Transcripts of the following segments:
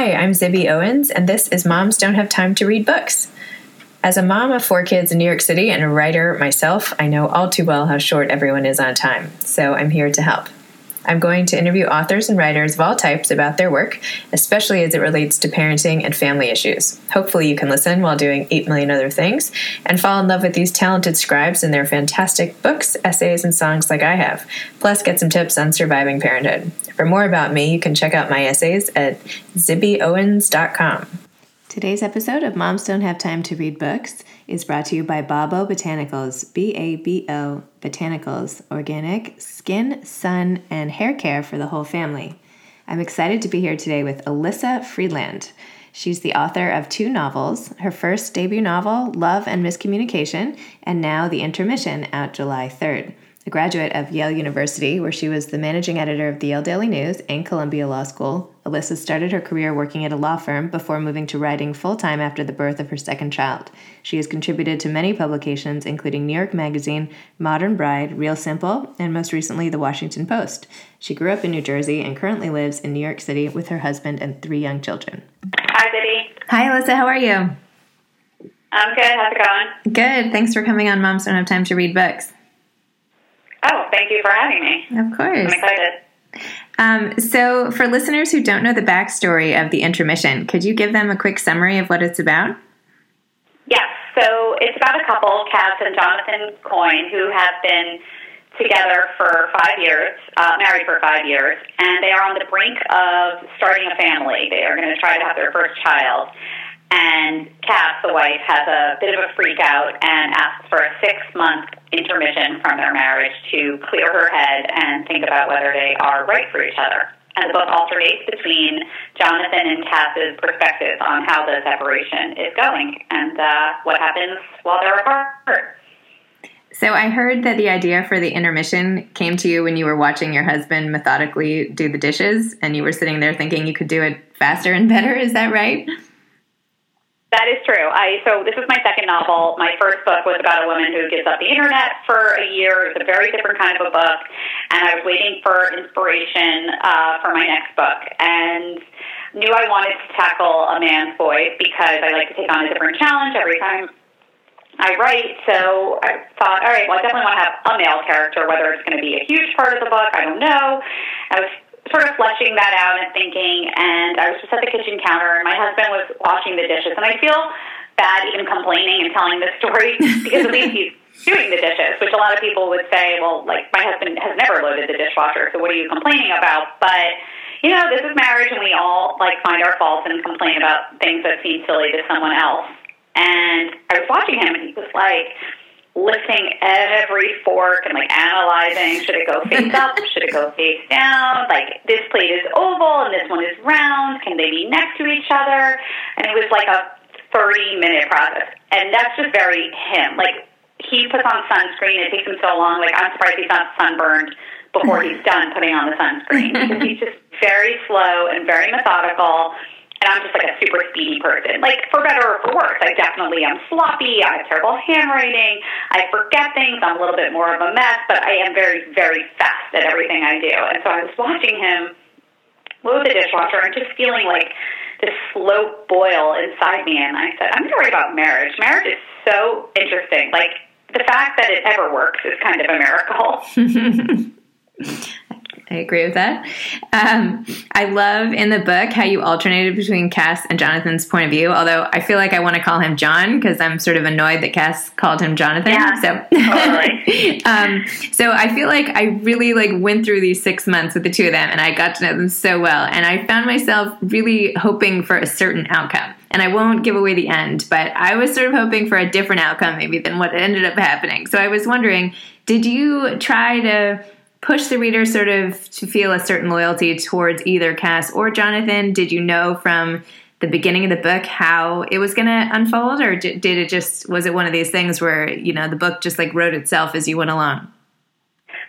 Hi, I'm Zibby Owens, and this is Moms Don't Have Time to Read Books. As a mom of four kids in New York City and a writer myself, I know all too well how short everyone is on time, so I'm here to help. I'm going to interview authors and writers of all types about their work, especially as it relates to parenting and family issues. Hopefully, you can listen while doing 8 million other things and fall in love with these talented scribes and their fantastic books, essays, and songs like I have. Plus, get some tips on surviving parenthood. For more about me, you can check out my essays at zibbyowens.com. Today's episode of Moms Don't Have Time to Read Books is brought to you by Babo Botanicals, B A B O Botanicals, organic skin, sun, and hair care for the whole family. I'm excited to be here today with Elyssa Friedland. She's the author of two novels her first debut novel, Love and Miss Communication, and now The Intermission, out July 3rd. A graduate of Yale University, where she was the managing editor of the Yale Daily News and Columbia Law School, Elyssa started her career working at a law firm before moving to writing full time after the birth of her second child. She has contributed to many publications, including New York Magazine, Modern Bride, Real Simple, and most recently, The Washington Post. She grew up in New Jersey and currently lives in New York City with her husband and three young children. Hi, Zibby. Hi, Elyssa. How are you? I'm good. How's it going? Good. Thanks for coming on Moms Don't Have Time to Read Books. Oh, thank you for having me. Of course. I'm excited. Um, so, for listeners who don't know the backstory of the intermission, could you give them a quick summary of what it's about? Yes. So, it's about a couple, Cass and Jonathan Coyne, who have been together for five years, uh, married for five years, and they are on the brink of starting a family. They are going to try to have their first child. And Cass, the wife, has a bit of a freak out and asks for a six month intermission from their marriage to clear her head and think about whether they are right for each other. And the book alternates between Jonathan and Cass's perspectives on how the separation is going and uh, what happens while they're apart. So I heard that the idea for the intermission came to you when you were watching your husband methodically do the dishes and you were sitting there thinking you could do it faster and better. Is that right? That is true. I so this is my second novel. My first book was about a woman who gives up the internet for a year. It's a very different kind of a book, and I was waiting for inspiration uh, for my next book, and knew I wanted to tackle a man's voice because I like to take on a different challenge every time I write. So I thought, all right, well, I definitely want to have a male character, whether it's going to be a huge part of the book, I don't know. I was sort of fleshing that out and thinking, and I was just at the kitchen counter, and my husband was washing the dishes, and I feel bad even complaining and telling this story because at least he's doing the dishes, which a lot of people would say, well, like my husband has never loaded the dishwasher, so what are you complaining about? But you know, this is marriage, and we all like find our faults and complain about things that seem silly to someone else. And I was watching him, and he was like lifting every fork and like analyzing should it go face up, should it go face down? Like this plate is oval and this one is round. Can they be next to each other? And it was like a 30 minute process. And that's just very him. Like he puts on sunscreen. It takes him so long. Like I'm surprised he's not sunburned before he's done putting on the sunscreen because he's just very slow and very methodical and I'm just like a super speedy person. Like for better or for worse, I definitely am sloppy. I have terrible handwriting. I forget things. I'm a little bit more of a mess, but I am very, very fast at everything I do. And so I was watching him load the dishwasher and just feeling like this slow boil inside me. And I said, I'm going to write about marriage. Marriage is so interesting. Like the fact that it ever works is kind of a miracle. I agree with that. Um, I love in the book how you alternated between Cass and Jonathan's point of view. Although I feel like I want to call him John because I'm sort of annoyed that Cass called him Jonathan. Yeah, so, totally. um, so I feel like I really like went through these six months with the two of them, and I got to know them so well, and I found myself really hoping for a certain outcome. And I won't give away the end, but I was sort of hoping for a different outcome maybe than what ended up happening. So I was wondering, did you try to push the reader sort of to feel a certain loyalty towards either Cass or Jonathan? Did you know from the beginning of the book how it was going to unfold, or did it just was it one of these things where you know the book just like wrote itself as you went along?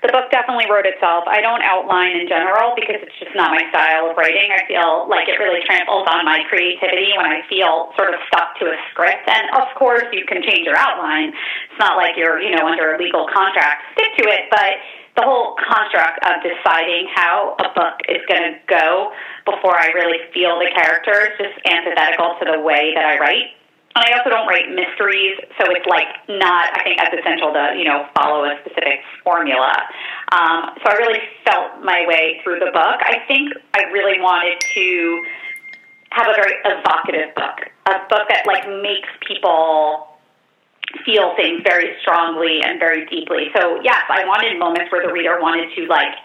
The book definitely wrote itself. I don't outline in general because it's just not my style of writing. I feel like it really tramples on my creativity when I feel sort of stuck to a script. And of course, you can change your outline. It's not like you're, you know, under a legal contract. Stick to it, but the whole construct of deciding how a book is going to go before I really feel the characters just antithetical to the way that I write. And I also don't write mysteries, so it's like not, I think, as essential to, you know, follow a specific formula. Um, so I really felt my way through the book. I think I really wanted to have a very evocative book, a book that, like, makes people feel things very strongly and very deeply. So yes, I wanted moments where the reader wanted to like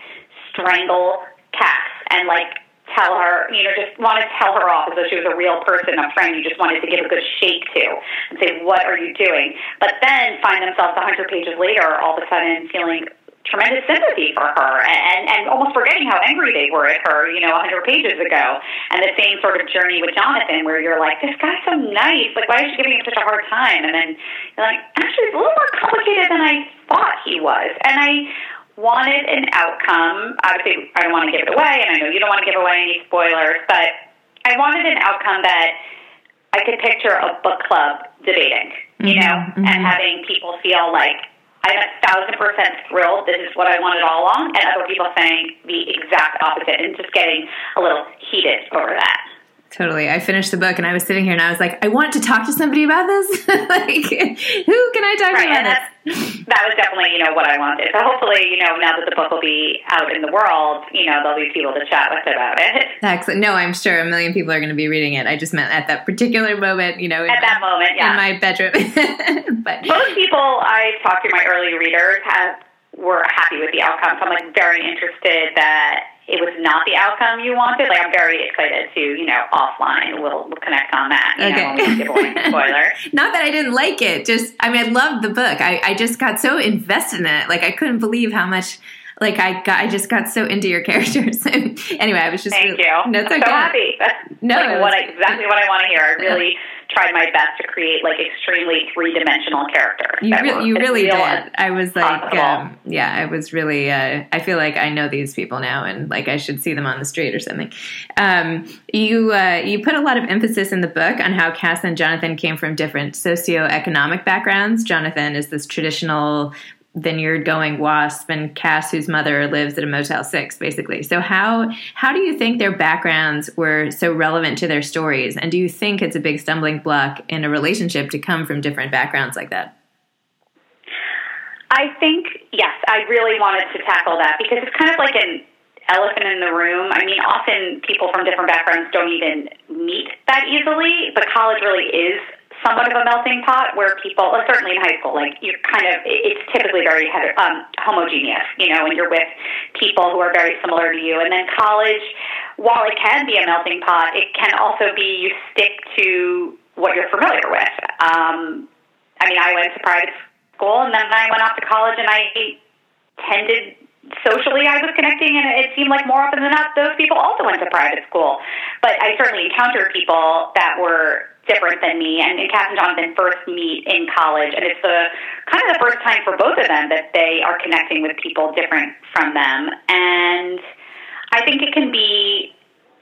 strangle Cass and like tell her, you know, just want to tell her off as though she was a real person, a friend you just wanted to give a good shake to and say, what are you doing? But then find themselves 100 pages later all of a sudden feeling tremendous sympathy for her and, and almost forgetting how angry they were at her, you know, 100 pages ago. And the same sort of journey with Jonathan where you're like, this guy's so nice. Like, why is she giving him such a hard time? And then you're like, actually, it's a little more complicated than I thought he was. And I wanted an outcome. Obviously, I don't want to give it away, and I know you don't want to give away any spoilers, but I wanted an outcome that I could picture a book club debating, you mm-hmm, know, mm-hmm. and having people feel like I'm a thousand percent thrilled. This is what I wanted all along, and other people saying the exact opposite and just getting a little heated over that. Totally. I finished the book and I was sitting here and I was like, I want to talk to somebody about this. like, who can I talk right, to about this? That was definitely, you know, what I wanted. So hopefully, you know, now that the book will be out in the world, you know, there'll be people to chat with about it. Excellent. No, I'm sure a million people are going to be reading it. I just meant at that particular moment, you know, at that moment, yeah. in my bedroom. but most people I talked to, my early readers, have were happy with the outcome. So I'm like very interested that it was not the outcome you wanted, like I'm very excited to, you know, offline. We'll, we'll connect on that. You okay. Know, spoiler. not that I didn't like it. Just, I mean, I loved the book. I, I just got so invested in it. Like I couldn't believe how much. Like I got, I just got so into your characters. anyway, I was just thank really, you. No, it's okay. so happy. That's no, like what I, exactly what I want to hear. I really tried my best to create like extremely three dimensional characters. You, re- you really did. I was like, um, yeah, I was really. Uh, I feel like I know these people now, and like I should see them on the street or something. Um, you uh, you put a lot of emphasis in the book on how Cass and Jonathan came from different socioeconomic backgrounds. Jonathan is this traditional vineyard going wasp and Cass whose mother lives at a Motel 6 basically. So how how do you think their backgrounds were so relevant to their stories and do you think it's a big stumbling block in a relationship to come from different backgrounds like that? I think yes, I really wanted to tackle that because it's kind of like an elephant in the room. I mean, often people from different backgrounds don't even meet that easily, but college really is somewhat of a melting pot where people, well, certainly in high school, like you're kind of, it's typically very um, homogeneous, you know, when you're with people who are very similar to you. And then college, while it can be a melting pot, it can also be you stick to what you're familiar with. Um, I mean, I went to private school and then I went off to college and I tended socially I was connecting, and it seemed like more often than not, those people also went to private school. But I certainly encountered people that were different than me. And, and Cass and Jonathan first meet in college, and it's the kind of the first time for both of them that they are connecting with people different from them. And I think it can be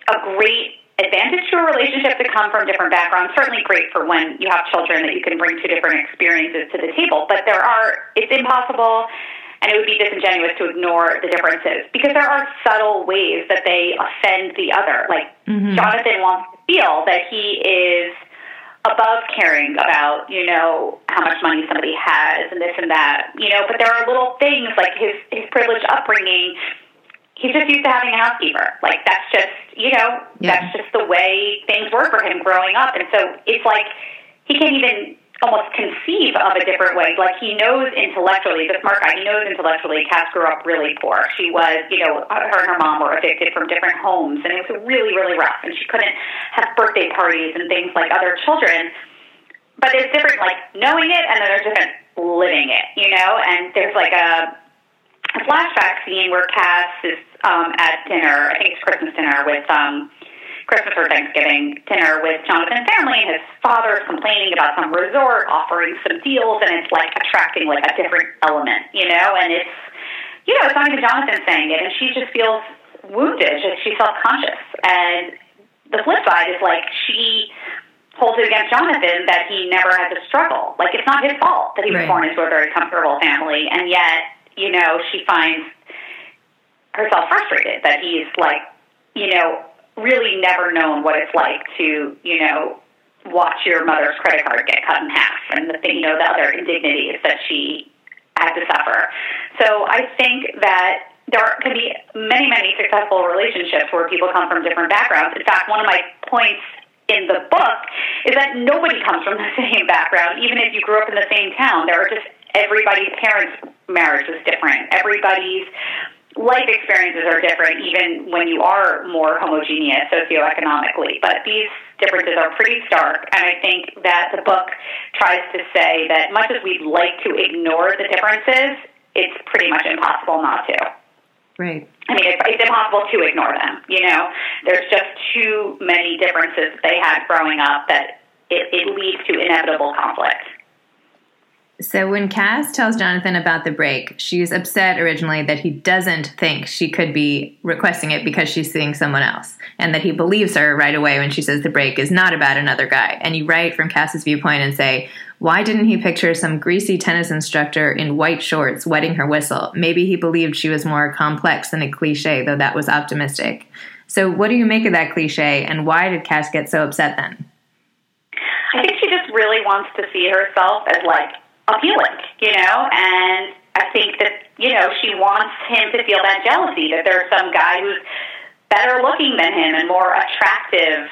a great advantage to a relationship to come from different backgrounds. Certainly great for when you have children that you can bring two different experiences to the table. But there are, it's impossible and it would be disingenuous to ignore the differences because there are subtle ways that they offend the other. Like mm-hmm. Jonathan wants to feel that he is above caring about, you know, how much money somebody has and this and that, you know, but there are little things like his, his privileged upbringing. He's just used to having a housekeeper. Like that's just, you know, yeah. that's just the way things were for him growing up. And so it's like he can't even almost conceive of a different way. Like he knows intellectually, the smart guy, he knows intellectually Cass grew up really poor. She was, you know, her and her mom were evicted from different homes and it was really, really rough and she couldn't have birthday parties and things like other children. But there's different like knowing it and then there's different living it, you know, and there's like a, a flashback scene where Cass is um at dinner, I think it's Christmas dinner with um Christmas or Thanksgiving dinner with Jonathan's family, and his father is complaining about some resort offering some deals, and it's like attracting like a different element, you know, and it's, you know, it's not even Jonathan saying it, and she just feels wounded, she's self conscious. And the flip side is like she holds it against Jonathan that he never had to struggle. Like it's not his fault that he was right. born into a very comfortable family, and yet, you know, she finds herself frustrated that he's like, you know, really never known what it's like to, you know, watch your mother's credit card get cut in half and the thing, you know the other indignities that she had to suffer. So I think that there can be many, many successful relationships where people come from different backgrounds. In fact, one of my points in the book is that nobody comes from the same background, even if you grew up in the same town. There are just everybody's parents' marriage was different. Everybody's life experiences are different, even when you are more homogeneous socioeconomically. But these differences are pretty stark, and I think that the book tries to say that much as we'd like to ignore the differences, it's pretty much impossible not to. Right. I mean, it's, it's impossible to ignore them. You know, there's just too many differences they had growing up that it, it leads to inevitable conflict. So when Cass tells Jonathan about the break, she's upset originally that he doesn't think she could be requesting it because she's seeing someone else, and that he believes her right away when she says the break is not about another guy. And you write from Cass's viewpoint and say, why didn't he picture some greasy tennis instructor in white shorts wetting her whistle? Maybe he believed she was more complex than a cliche, though that was optimistic. So what do you make of that cliche, and why did Cass get so upset then? I think she just really wants to see herself as like appealing, you know, and I think that, you know, she wants him to feel that jealousy that there's some guy who's better looking than him and more attractive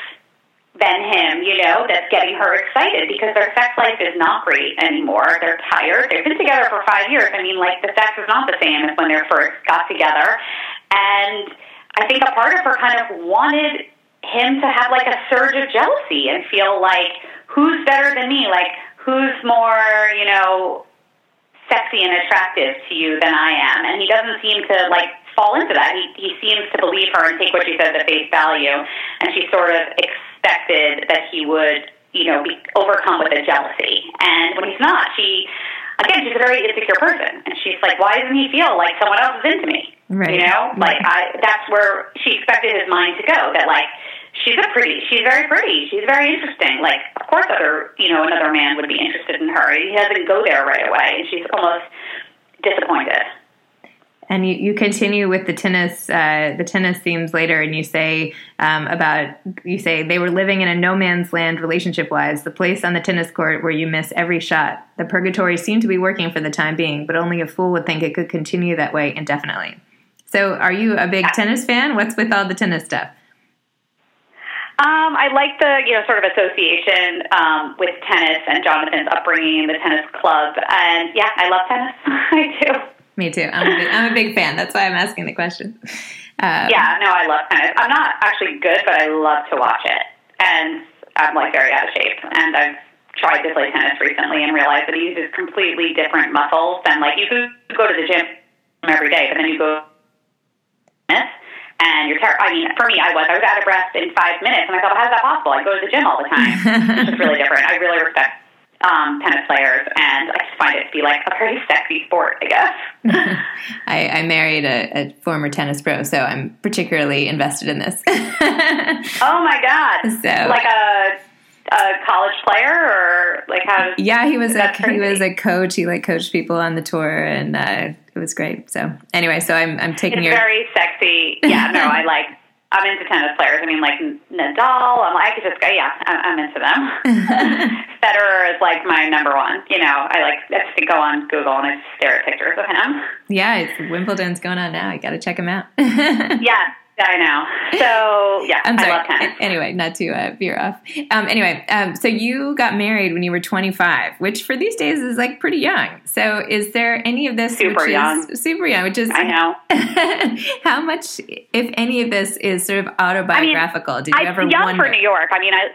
than him, you know, that's getting her excited because their sex life is not great anymore. They're tired. They've been together for five years. I mean, like, the sex is not the same as when they first got together. And I think a part of her kind of wanted him to have, like, a surge of jealousy and feel like, who's better than me? Like, who's more, you know, sexy and attractive to you than I am? And he doesn't seem to like fall into that. He he seems to believe her and take what she says at face value, and she sort of expected that he would, you know, be overcome with a jealousy. And when he's not, she again, she's a very insecure person, and she's like, why doesn't he feel like someone else is into me? Right. You know, like I that's where she expected his mind to go. That like she's a pretty she's very pretty. She's very interesting. Like of course other you know another man would be interested in her. He doesn't go there right away. And she's almost disappointed. And you, you continue with the tennis uh, the tennis themes later and you say um, about you say they were living in a no man's land relationship wise the place on the tennis court where you miss every shot. The purgatory seemed to be working for the time being but only a fool would think it could continue that way indefinitely. So are you a big tennis fan? What's with all the tennis stuff um, I like the you know sort of association um, with tennis and Jonathan's upbringing in the tennis club, and yeah, I love tennis. I do. Me too. I'm a, big, I'm a big fan. That's why I'm asking the question. Um, yeah, no, I love tennis. I'm not actually good, but I love to watch it, and I'm like very out of shape. And I've tried to play tennis recently and realized that it uses completely different muscles than like you could go to the gym every day, but then you go tennis and you're terrible. I mean, for me, I was. I was out of breath in five minutes, and I thought, well, how's that possible? I go to the gym all the time. it's just really different. I really respect um, tennis players, and I just find it to be like a very sexy sport, I guess. I, I, married a, a, former tennis pro, so I'm particularly invested in this. oh my god! So like a a college player or like how? Yeah, he was a he was a coach. He like coached people on the tour, and uh, it was great. So anyway, so I'm I'm taking it's your very sexy. Yeah, no, I like. I'm into tennis players. I mean, like Nadal. I'm like, I could just go. Yeah, I'm, into them. Federer is like my number one. You know, I like I just go on Google and I stare at pictures of him. Yeah, it's Wimbledon's going on now. I got to check him out. yeah, I know. So yeah, I'm sorry. Anyway, not to uh, veer off. Um, anyway, um, so you got married when you were 25, which for these days is like pretty young. So is there any of this super young, super young, which is I know how much, if any of this, is sort of autobiographical? I mean, Did you ever wonder? I'm young wonder? for New York? I mean, I.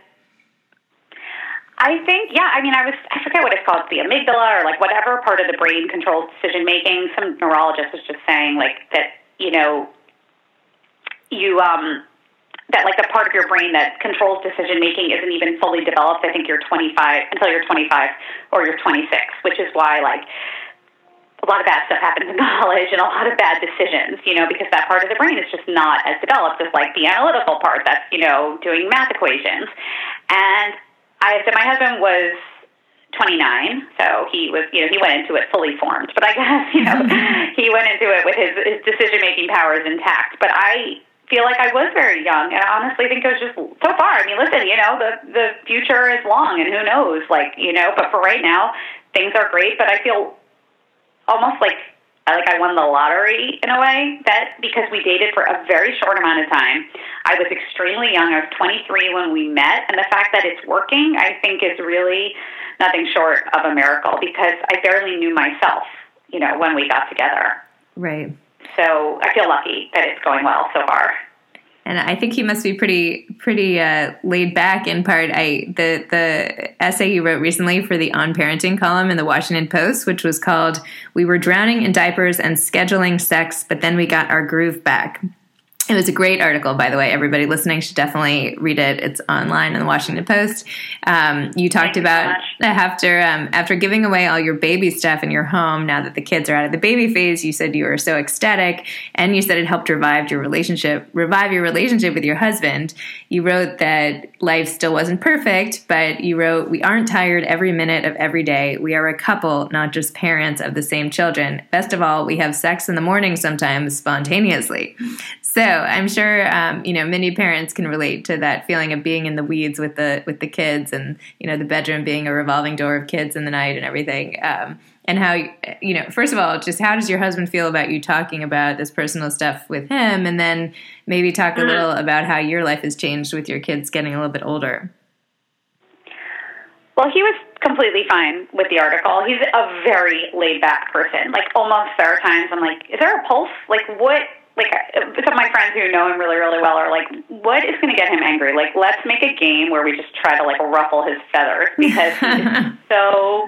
I think, yeah. I mean, I was, I forget what it's called, the amygdala or like whatever part of the brain controls decision making. Some neurologist was just saying like that, you know, you um, that like the part of your brain that controls decision making isn't even fully developed. I think you're 25 until you're 25 or you're 26, which is why like a lot of bad stuff happens in college and a lot of bad decisions, you know, because that part of the brain is just not as developed as like the analytical part that's, you know, doing math equations. And I said my husband was 29, so he was, you know, he went into it fully formed. But I guess, you know, he went into it with his, his decision making powers intact. But I feel like I was very young, and I honestly think it was just so far. I mean, listen, you know, the the future is long, and who knows, like, you know. But for right now, things are great. But I feel almost like like I won the lottery in a way that because we dated for a very short amount of time. I was extremely young. I was 23 when we met, and the fact that it's working, I think, is really nothing short of a miracle because I barely knew myself, you know, when we got together. Right. So I feel lucky that it's going well so far and I think he must be pretty pretty uh, laid back in part. I the the essay he wrote recently for the on parenting column in the Washington Post, which was called "We were drowning in diapers and scheduling sex, but then we got our groove back." It was a great article, by the way. Everybody listening should definitely read it. It's online in the Washington Post. Um, you talked Thank about you after um, after giving away all your baby stuff in your home. Now that the kids are out of the baby phase, you said you were so ecstatic, and you said it helped revive your relationship, revive your relationship with your husband. You wrote that life still wasn't perfect, but you wrote, "We aren't tired every minute of every day. We are a couple, not just parents of the same children. Best of all, we have sex in the morning sometimes spontaneously." So I'm sure um, you know many parents can relate to that feeling of being in the weeds with the with the kids, and you know the bedroom being a revolving door of kids in the night and everything. Um, and how you know first of all just how does your husband feel about you talking about this personal stuff with him? And then maybe talk a mm-hmm. little about how your life has changed with your kids getting a little bit older. Well he was completely fine with the article. He's a very laid back person like almost there are times i'm like is there a pulse? Like what like some of my friends who know him really really well are like what is going to get him angry? Like let's make a game where we just try to like ruffle his feathers because he's so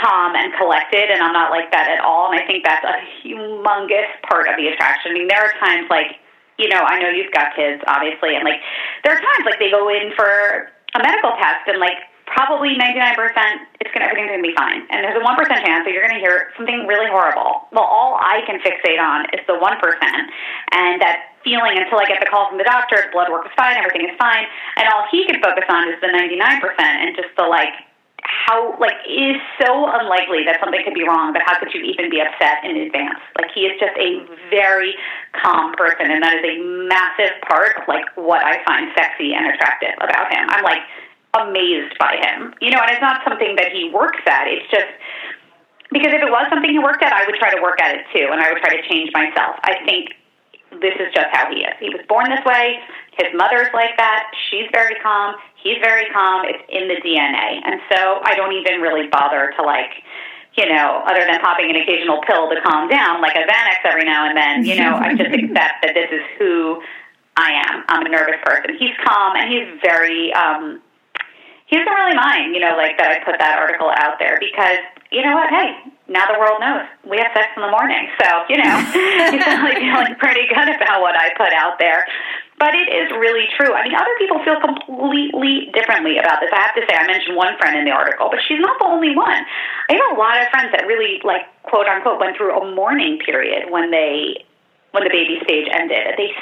calm and collected and i'm not like that at all and i think that's a humongous part of the attraction i mean there are times like you know i know you've got kids obviously and like there are times like they go in for a medical test and like probably 99% it's gonna everything's gonna be fine. And there's a 1% chance that you're gonna hear something really horrible. Well, all I can fixate on is the 1%. And that feeling until I get the call from the doctor, blood work is fine, everything is fine. And all he can focus on is the 99% and just the like, how like it is so unlikely that something could be wrong, but how could you even be upset in advance? Like he is just a very calm person, and that is a massive part of like what I find sexy and attractive about him. I'm like amazed by him. You know, and it's not something that he works at. It's just because if it was something he worked at, I would try to work at it too, and I would try to change myself. I think this is just how he is. He was born this way. His mother's like that. She's very calm. He's very calm. It's in the DNA. And so I don't even really bother to like, you know, other than popping an occasional pill to calm down, like a Xanax every now and then, you know, I just accept that this is who I am. I'm a nervous person. He's calm and he's very um he doesn't really mind, you know, like that I put that article out there because you know what? Hey, now the world knows we have sex in the morning, so you know he's really feeling pretty good about what I put out there. But it is really true. I mean, other people feel completely differently about this. I have to say, I mentioned one friend in the article, but she's not the only one. I have a lot of friends that really, like, quote unquote, went through a mourning period when they when the baby stage ended. They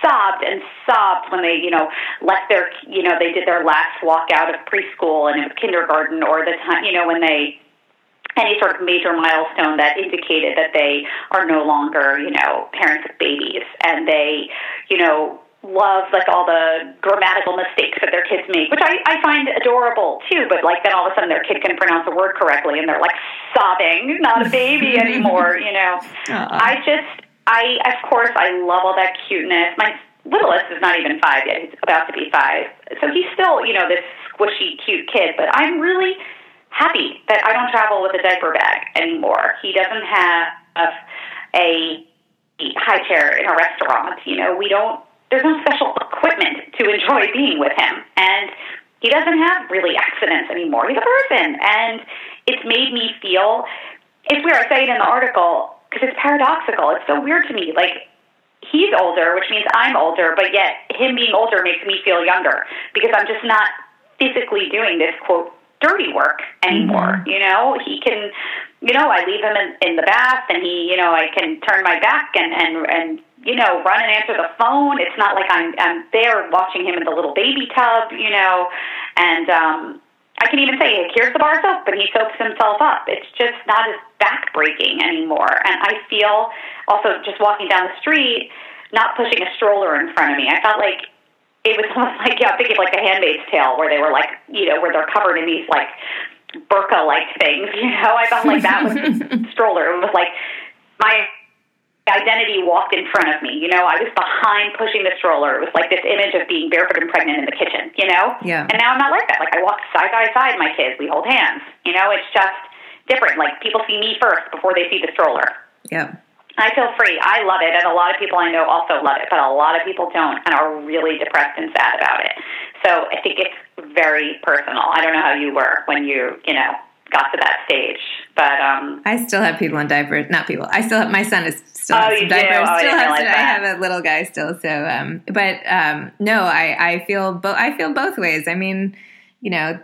sobbed and sobbed when they, you know, left their, you know, they did their last walk out of preschool and it was kindergarten or the time, you know, when they any sort of major milestone that indicated that they are no longer, you know, parents of babies and they, you know, love like all the grammatical mistakes that their kids make, which I, I find adorable too, but like then all of a sudden their kid can pronounce a word correctly and they're like sobbing, not a baby anymore, you know. Uh-uh. I just I, of course, I love all that cuteness. My littlest is not even five yet. He's about to be five. So he's still, you know, this squishy, cute kid. But I'm really happy that I don't travel with a diaper bag anymore. He doesn't have a high chair in a restaurant. You know, we don't, there's no special equipment to enjoy being with him. And he doesn't have really accidents anymore. He's a person. And it's made me feel, it's weird, I say it in the article, because it's paradoxical. It's so weird to me. Like he's older, which means I'm older, but yet him being older makes me feel younger because I'm just not physically doing this quote dirty work anymore. Mm-hmm. You know, he can, you know, I leave him in, in the bath and he, you know, I can turn my back and, and, and, you know, run and answer the phone. It's not like I'm, I'm there watching him in the little baby tub, you know, and, um, I can even say, here's the bar soap, and he soaps himself up. It's just not as backbreaking anymore. And I feel also just walking down the street, not pushing a stroller in front of me. I felt like it was almost like, yeah, I'm thinking of like the Handmaid's Tale, where they were like, you know, where they're covered in these like burqa like things, you know. I felt like that was the stroller. It was like my identity walked in front of me. You know, I was behind pushing the stroller. It was like this image of being barefoot and pregnant in the kitchen, you know? Yeah. And now I'm not like that. Like I walk side by side my kids. We hold hands. You know, it's just different. Like people see me first before they see the stroller. Yeah. I feel free. I love it, and a lot of people I know also love it, but a lot of people don't and are really depressed and sad about it. So I think it's very personal. I don't know how you were when you, you know, got to that stage, but um, I still have people in diapers. Not people. I still have my son is still Oh, you some do? diapers. Oh, I still didn't has I have a little guy still. So, um, but um, no, I I feel both. I feel both ways. I mean, you know.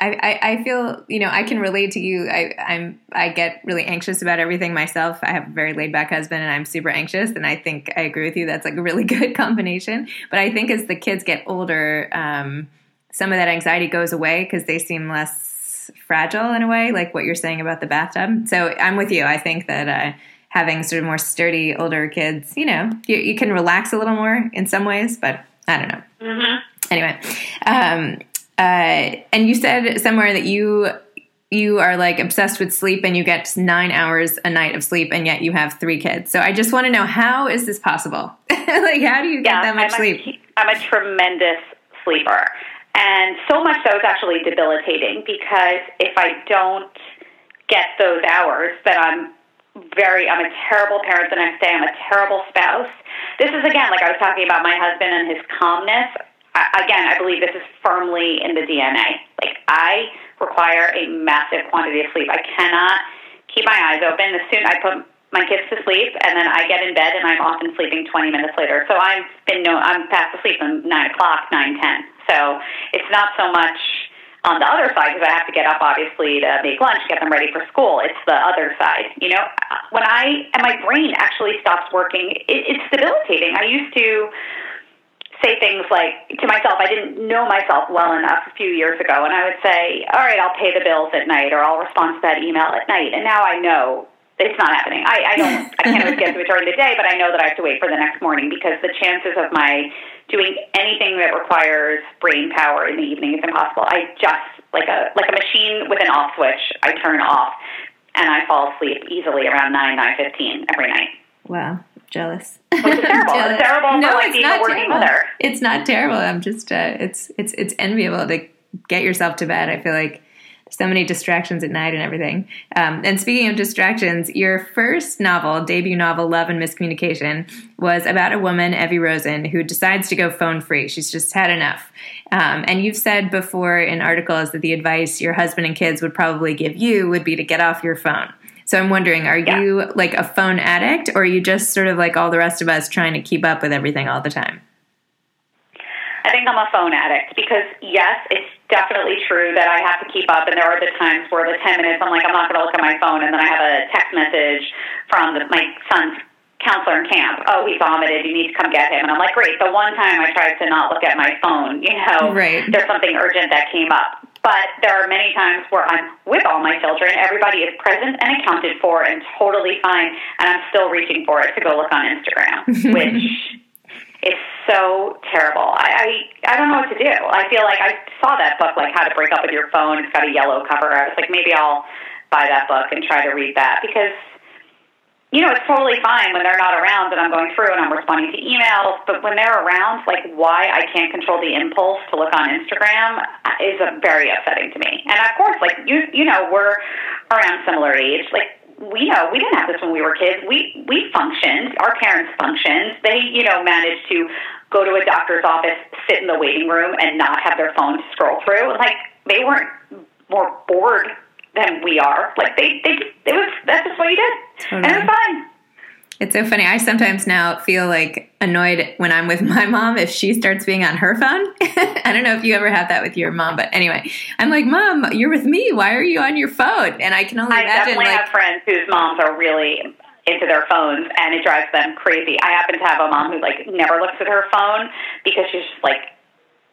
I, I, I feel you know I can relate to you. I, I'm I get really anxious about everything myself. I have a very laid back husband, and I'm super anxious. And I think I agree with you. That's like a really good combination. But I think as the kids get older, um, some of that anxiety goes away because they seem less fragile in a way, like what you're saying about the bathtub. So I'm with you. I think that uh, having sort of more sturdy older kids, you know, you, you can relax a little more in some ways, but I don't know. mhm. Anyway, um, uh, and you said somewhere that you you are like obsessed with sleep and you get nine hours a night of sleep and yet you have three kids. So I just want to know how is this possible? like how do you get yeah, that much I'm sleep? A, I'm a tremendous sleeper, and so much so it's actually debilitating because if I don't get those hours, then I'm very I'm a terrible parent the next day. I'm a terrible spouse. This is again like I was talking about my husband and his calmness. Again, I believe this is firmly in the DNA. Like I require a massive quantity of sleep. I cannot keep my eyes open. As soon I put my kids to sleep, and then I get in bed, and I'm often sleeping 20 minutes later. So I've been no, I'm fast asleep at nine o'clock, nine ten. So it's not so much on the other side because I have to get up obviously to make lunch, get them ready for school. It's the other side, you know. When I and my brain actually stops working, it, it's debilitating. I used to say things like to myself, I didn't know myself well enough a few years ago, and I would say, "All right, I'll pay the bills at night, or I'll respond to that email at night." And now I know it's not happening. I, I don't. I can't always get to it during the day, but I know that I have to wait for the next morning because the chances of my doing anything that requires brain power in the evening is impossible. I just like a like a machine with an off switch. I turn off, and I fall asleep easily around nine nine fifteen every night. Wow, jealous. Which is terrible. Jealous. It's terrible no, like it's not terrible. mother. It's not terrible. I'm just uh, it's it's it's enviable to get yourself to bed. I feel like so many distractions at night and everything. Um, and speaking of distractions, your first novel, debut novel, Love and Miss Communication, was about a woman, Evie Rosen, who decides to go phone free. She's just had enough. Um, and you've said before in articles that the advice your husband and kids would probably give you would be to get off your phone. So I'm wondering, are Yeah. you like a phone addict, or are you just sort of like all the rest of us trying to keep up with everything all the time? I think I'm a phone addict because yes, it's definitely true that I have to keep up, and there are the times where the 10 minutes I'm like I'm not going to look at my phone, and then I have a text message from the, my son's counselor in camp. Oh, he vomited. You need to come get him. And I'm like, great. The one time I tried to not look at my phone, you know, Right. there's something urgent that came up. But there are many times where I'm with all my children. Everybody is present and accounted for and totally fine, and I'm still reaching for it to go look on Instagram, which is so terrible. I, I I don't know what to do. I feel like I saw that book, like How to Break Up with Your Phone. It's got a yellow cover. I was like, maybe I'll buy that book and try to read that because you know, it's totally fine when they're not around and I'm going through and I'm responding to emails, but when they're around, like why I can't control the impulse to look on Instagram is uh, very upsetting to me. And of course, like you you know, we're around similar age. Like we know we didn't have this when we were kids. We we functioned. Our parents functioned. They, you know, managed to go to a doctor's office, sit in the waiting room and not have their phone to scroll through. Like they weren't more bored than we are. Like they they it was that's just what you did. Oh, and Totally. it's fine. It's so funny. I sometimes now feel like annoyed when I'm with my mom if she starts being on her phone. I don't know if you ever had that with your mom, but anyway, I'm like, Mom, you're with me. Why are you on your phone? And I can only I imagine, definitely like, have friends whose moms are really into their phones and it drives them crazy. I happen to have a mom who like never looks at her phone because she's just like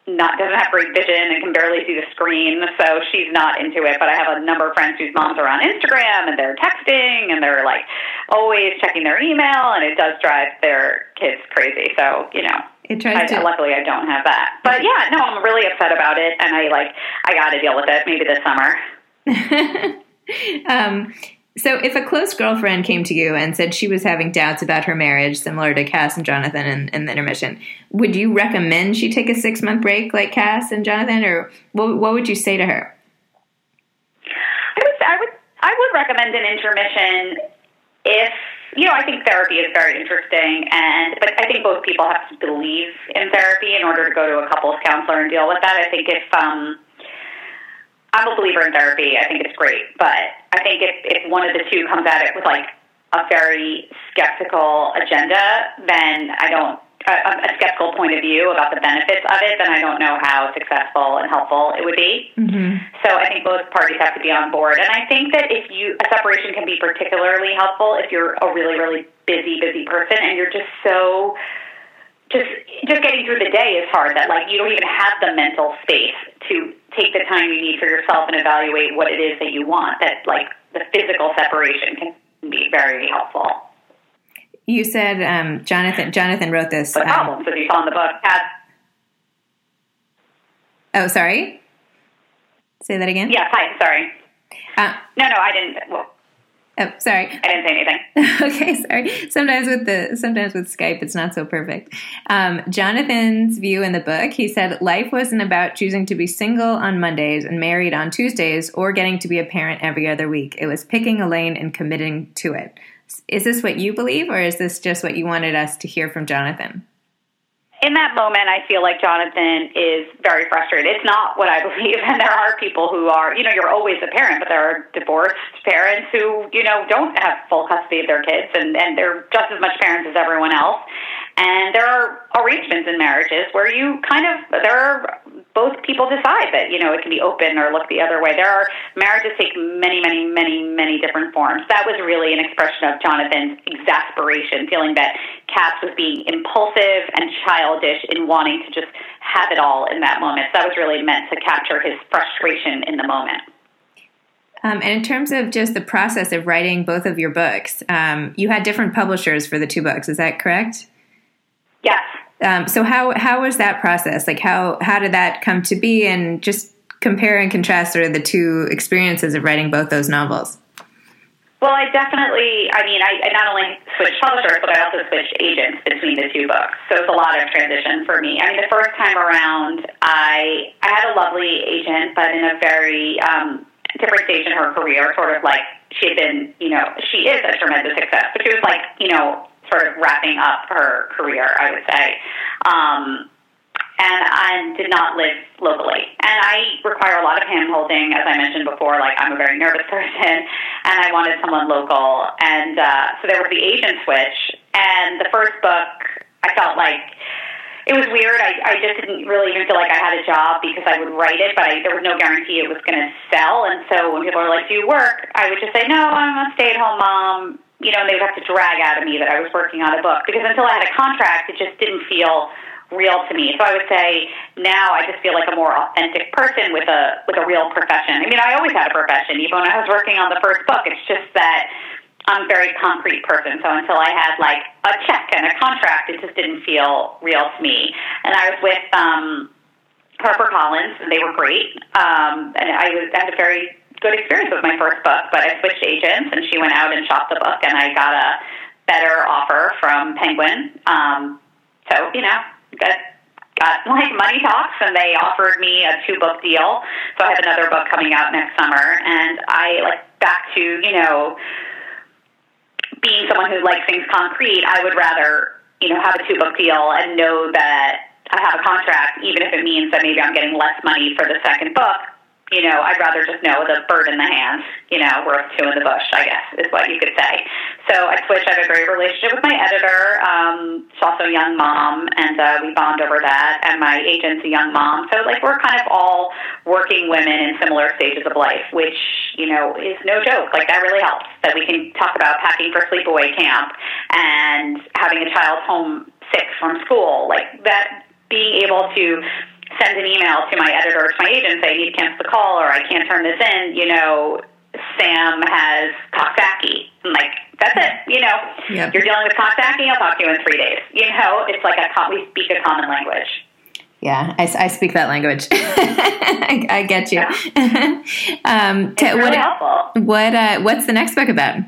not doesn't have great vision and can barely see the screen, so she's not into it. But I have a number of friends whose moms are on Instagram and they're texting and they're like always checking their email, and it does drive their kids crazy. So you know, it tries I, to. Luckily, I don't have that. But yeah, no, I'm really upset about it, and I like I got to deal with it. Maybe this summer. um, so, if a close girlfriend came to you and said she was having doubts about her marriage, similar to Cass and Jonathan in, in the intermission, would you recommend she take a six month break like Cass and Jonathan, or what, what would you say to her? I would, I would, I would recommend an intermission if you know. I think therapy is very interesting, and but I think both people have to believe in therapy in order to go to a couples counselor and deal with that. I think if um, I'm a believer in therapy. I think it's great, but I think if if one of the two comes at it with like a very skeptical agenda, then I don't a, a skeptical point of view about the benefits of it, then I don't know how successful and helpful it would be. Mm-hmm. So I think both parties have to be on board. And I think that if you a separation can be particularly helpful if you're a really really busy busy person and you're just so just just getting through the day is hard that like you don't even have the mental space to take the time you need for yourself and evaluate what it is that you want that like the physical separation can be very helpful. You said um, jonathan jonathan wrote this the problems um, if you saw in the book had oh sorry? Say that again? Yeah. hi sorry. Uh, no no i didn't well, Oh, sorry. I didn't say anything. okay, sorry. Sometimes with the sometimes with Skype, it's not so perfect. Um, Jonathan's view in the book, he said, life wasn't about choosing to be single on Mondays and married on Tuesdays, or getting to be a parent every other week. It was picking a lane and committing to it. Is this what you believe, or is this just what you wanted us to hear from Jonathan? In that moment, I feel like Jonathan is very frustrated. It's not what I believe, and there are people who are, you know, you're always a parent, but there are divorced parents who, you know, don't have full custody of their kids, and and they're just as much parents as everyone else. And there are arrangements in marriages where you kind of there are both people decide that you know it can be open or look the other way. There are marriages take many, many, many, many different forms. That was really an expression of Jonathan's exasperation, feeling that Cass was being impulsive and childish in wanting to just have it all in that moment. So that was really meant to capture his frustration in the moment. Um, and in terms of just the process of writing both of your books, um, you had different publishers for the two books. Is that correct? Yes. Um, so how how was that process? Like how how did that come to be? And just compare and contrast sort of the two experiences of writing both those novels. Well, I definitely, I mean, I, I not only switched publishers, but I also switched agents between the two books. So it's a lot of transition for me. I mean, the first time around, I I had a lovely agent, but in a very um, different stage in her career, sort of like she had been, you know, she is a tremendous success, but she was like, you know, sort of wrapping up her career, I would say. Um, and I did not live locally. And I require a lot of hand holding, as I mentioned before. Like I'm a very nervous person, and I wanted someone local. And uh, so there was the agent switch. And the first book, I felt like it was weird. I, I just didn't really even feel like I had a job because I would write it, but I, there was no guarantee it was going to sell. And so when people were like, "Do you work?" I would just say, "No, I'm a stay-at-home mom." You know, and they would have to drag out of me that I was working on a book because until I had a contract, it just didn't feel real to me. So I would say now I just feel like a more authentic person with a with a real profession. I mean, I always had a profession, even when I was working on the first book. It's just that I'm a very concrete person. So until I had like a check and a contract, it just didn't feel real to me. And I was with um, HarperCollins, and they were great. Um, and I was had a very good experience with my first book, but I switched agents and she went out and shopped the book and I got a better offer from Penguin. Um, so, you know, got got like money talks and they offered me a two book deal. So I have another book coming out next summer and I like back to, you know, being someone who likes things concrete, I would rather, you know, have a two book deal and know that I have a contract, even if it means that maybe I'm getting less money for the second book you know, I'd rather just know the bird in the hand, you know, worth two in the bush, I guess, is what you could say. So I switched. I have a great relationship with my editor. Um, she's also a young mom, and uh, we bond over that. And my agent's a young mom. So, like, we're kind of all working women in similar stages of life, which, you know, is no joke. Like, that really helps that we can talk about packing for sleepaway camp and having a child home sick from school. Like, that being able to send an email to my editor or to my agent, say, I need to cancel the call or I can't turn this in, you know, Sam has Coxsackie. I'm like, that's it. You know, yep. you're dealing with Coxsackie, I'll talk to you in three days. You know, it's like a, we speak a common language. Yeah, I, I speak that language. I, I, get you. Yeah. um, it's really what, helpful. What uh, What's the next book about?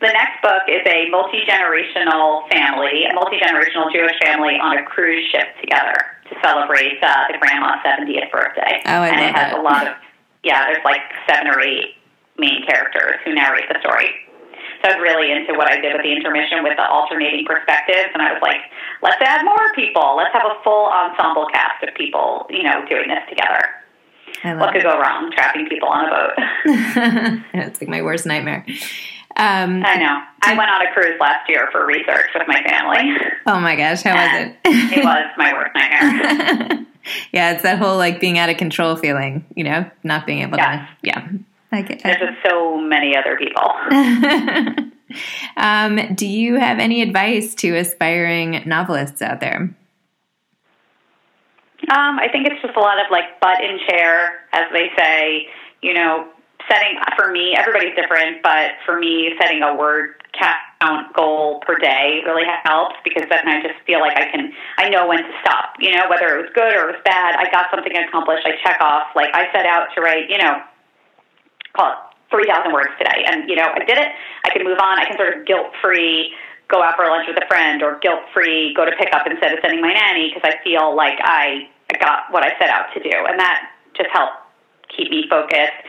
The next book is a multi generational family, a multi generational Jewish family on a cruise ship together to celebrate uh, the grandma's 70th birthday. Oh, I and love it has a lot of yeah. There's like seven or eight main characters who narrate the story. So I was really into what I did with the intermission with the alternating perspectives, and I was like, let's add more people. Let's have a full ensemble cast of people, you know, doing this together. what could it. go wrong? Trapping people on a boat. it's like my worst nightmare. Um, I know. I went on a cruise last year for research with my family. Oh my gosh, how was it? it was my worst nightmare. yeah, it's that whole like being out of control feeling, you know, not being able to. Yeah. I get, There's just so many other people. um, do you have any advice to aspiring novelists out there? Um, I think it's just a lot of like butt in chair, as they say. You know, setting for me, everybody's different, but for me, setting a word count goal per day really helps because then I just feel like I can, I know when to stop. You know, whether it was good or it was bad, I got something accomplished. I check off. Like I set out to write, you know, call it 3,000 words today. And, you know, I did it. I can move on. I can sort of guilt free go out for lunch with a friend or guilt free go to pick up instead of sending my nanny because I feel like I got what I set out to do. And that just helped keep me focused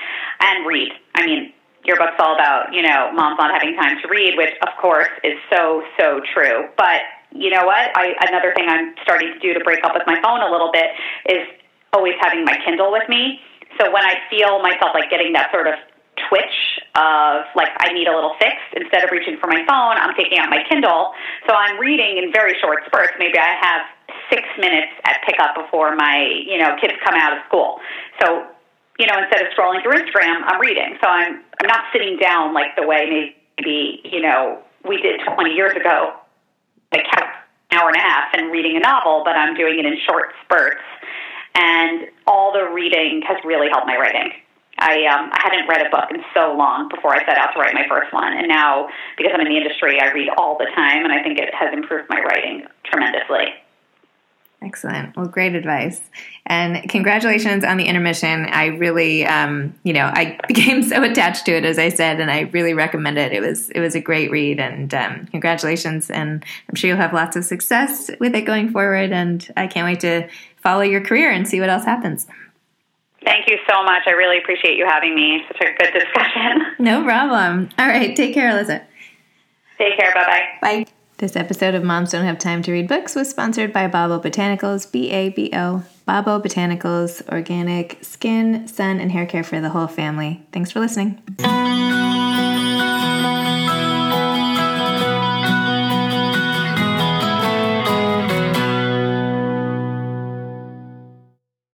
and read. I mean, your book's all about, you know, moms not having time to read, which of course is so, so true. But you know what? I, another thing I'm starting to do to break up with my phone a little bit is always having my Kindle with me so when I feel myself like getting that sort of twitch of like I need a little fix, instead of reaching for my phone, I'm taking out my Kindle. So I'm reading in very short spurts. Maybe I have six minutes at pickup before my you know kids come out of school. So you know instead of scrolling through Instagram, I'm reading. So I'm I'm not sitting down like the way maybe you know we did 20 years ago, like an hour and a half and reading a novel, but I'm doing it in short spurts and all the reading has really helped my writing. I um, I hadn't read a book in so long before I set out to write my first one, and now because I'm in the industry, I read all the time, and I think it has improved my writing tremendously. Excellent. Well, great advice. And congratulations on the intermission. I really, um, you know, I became so attached to it, as I said, and I really recommend it. It was, it was a great read, and um, congratulations. And I'm sure you'll have lots of success with it going forward. And I can't wait to follow your career and see what else happens. Thank you so much. I really appreciate you having me. Such a good discussion. No problem. All right. Take care, Elyssa. Take care. Bye-bye. Bye. This episode of Moms Don't Have Time to Read Books was sponsored by Babo Botanicals, B A B O. Babo Botanicals, organic skin, sun, and hair care for the whole family. Thanks for listening.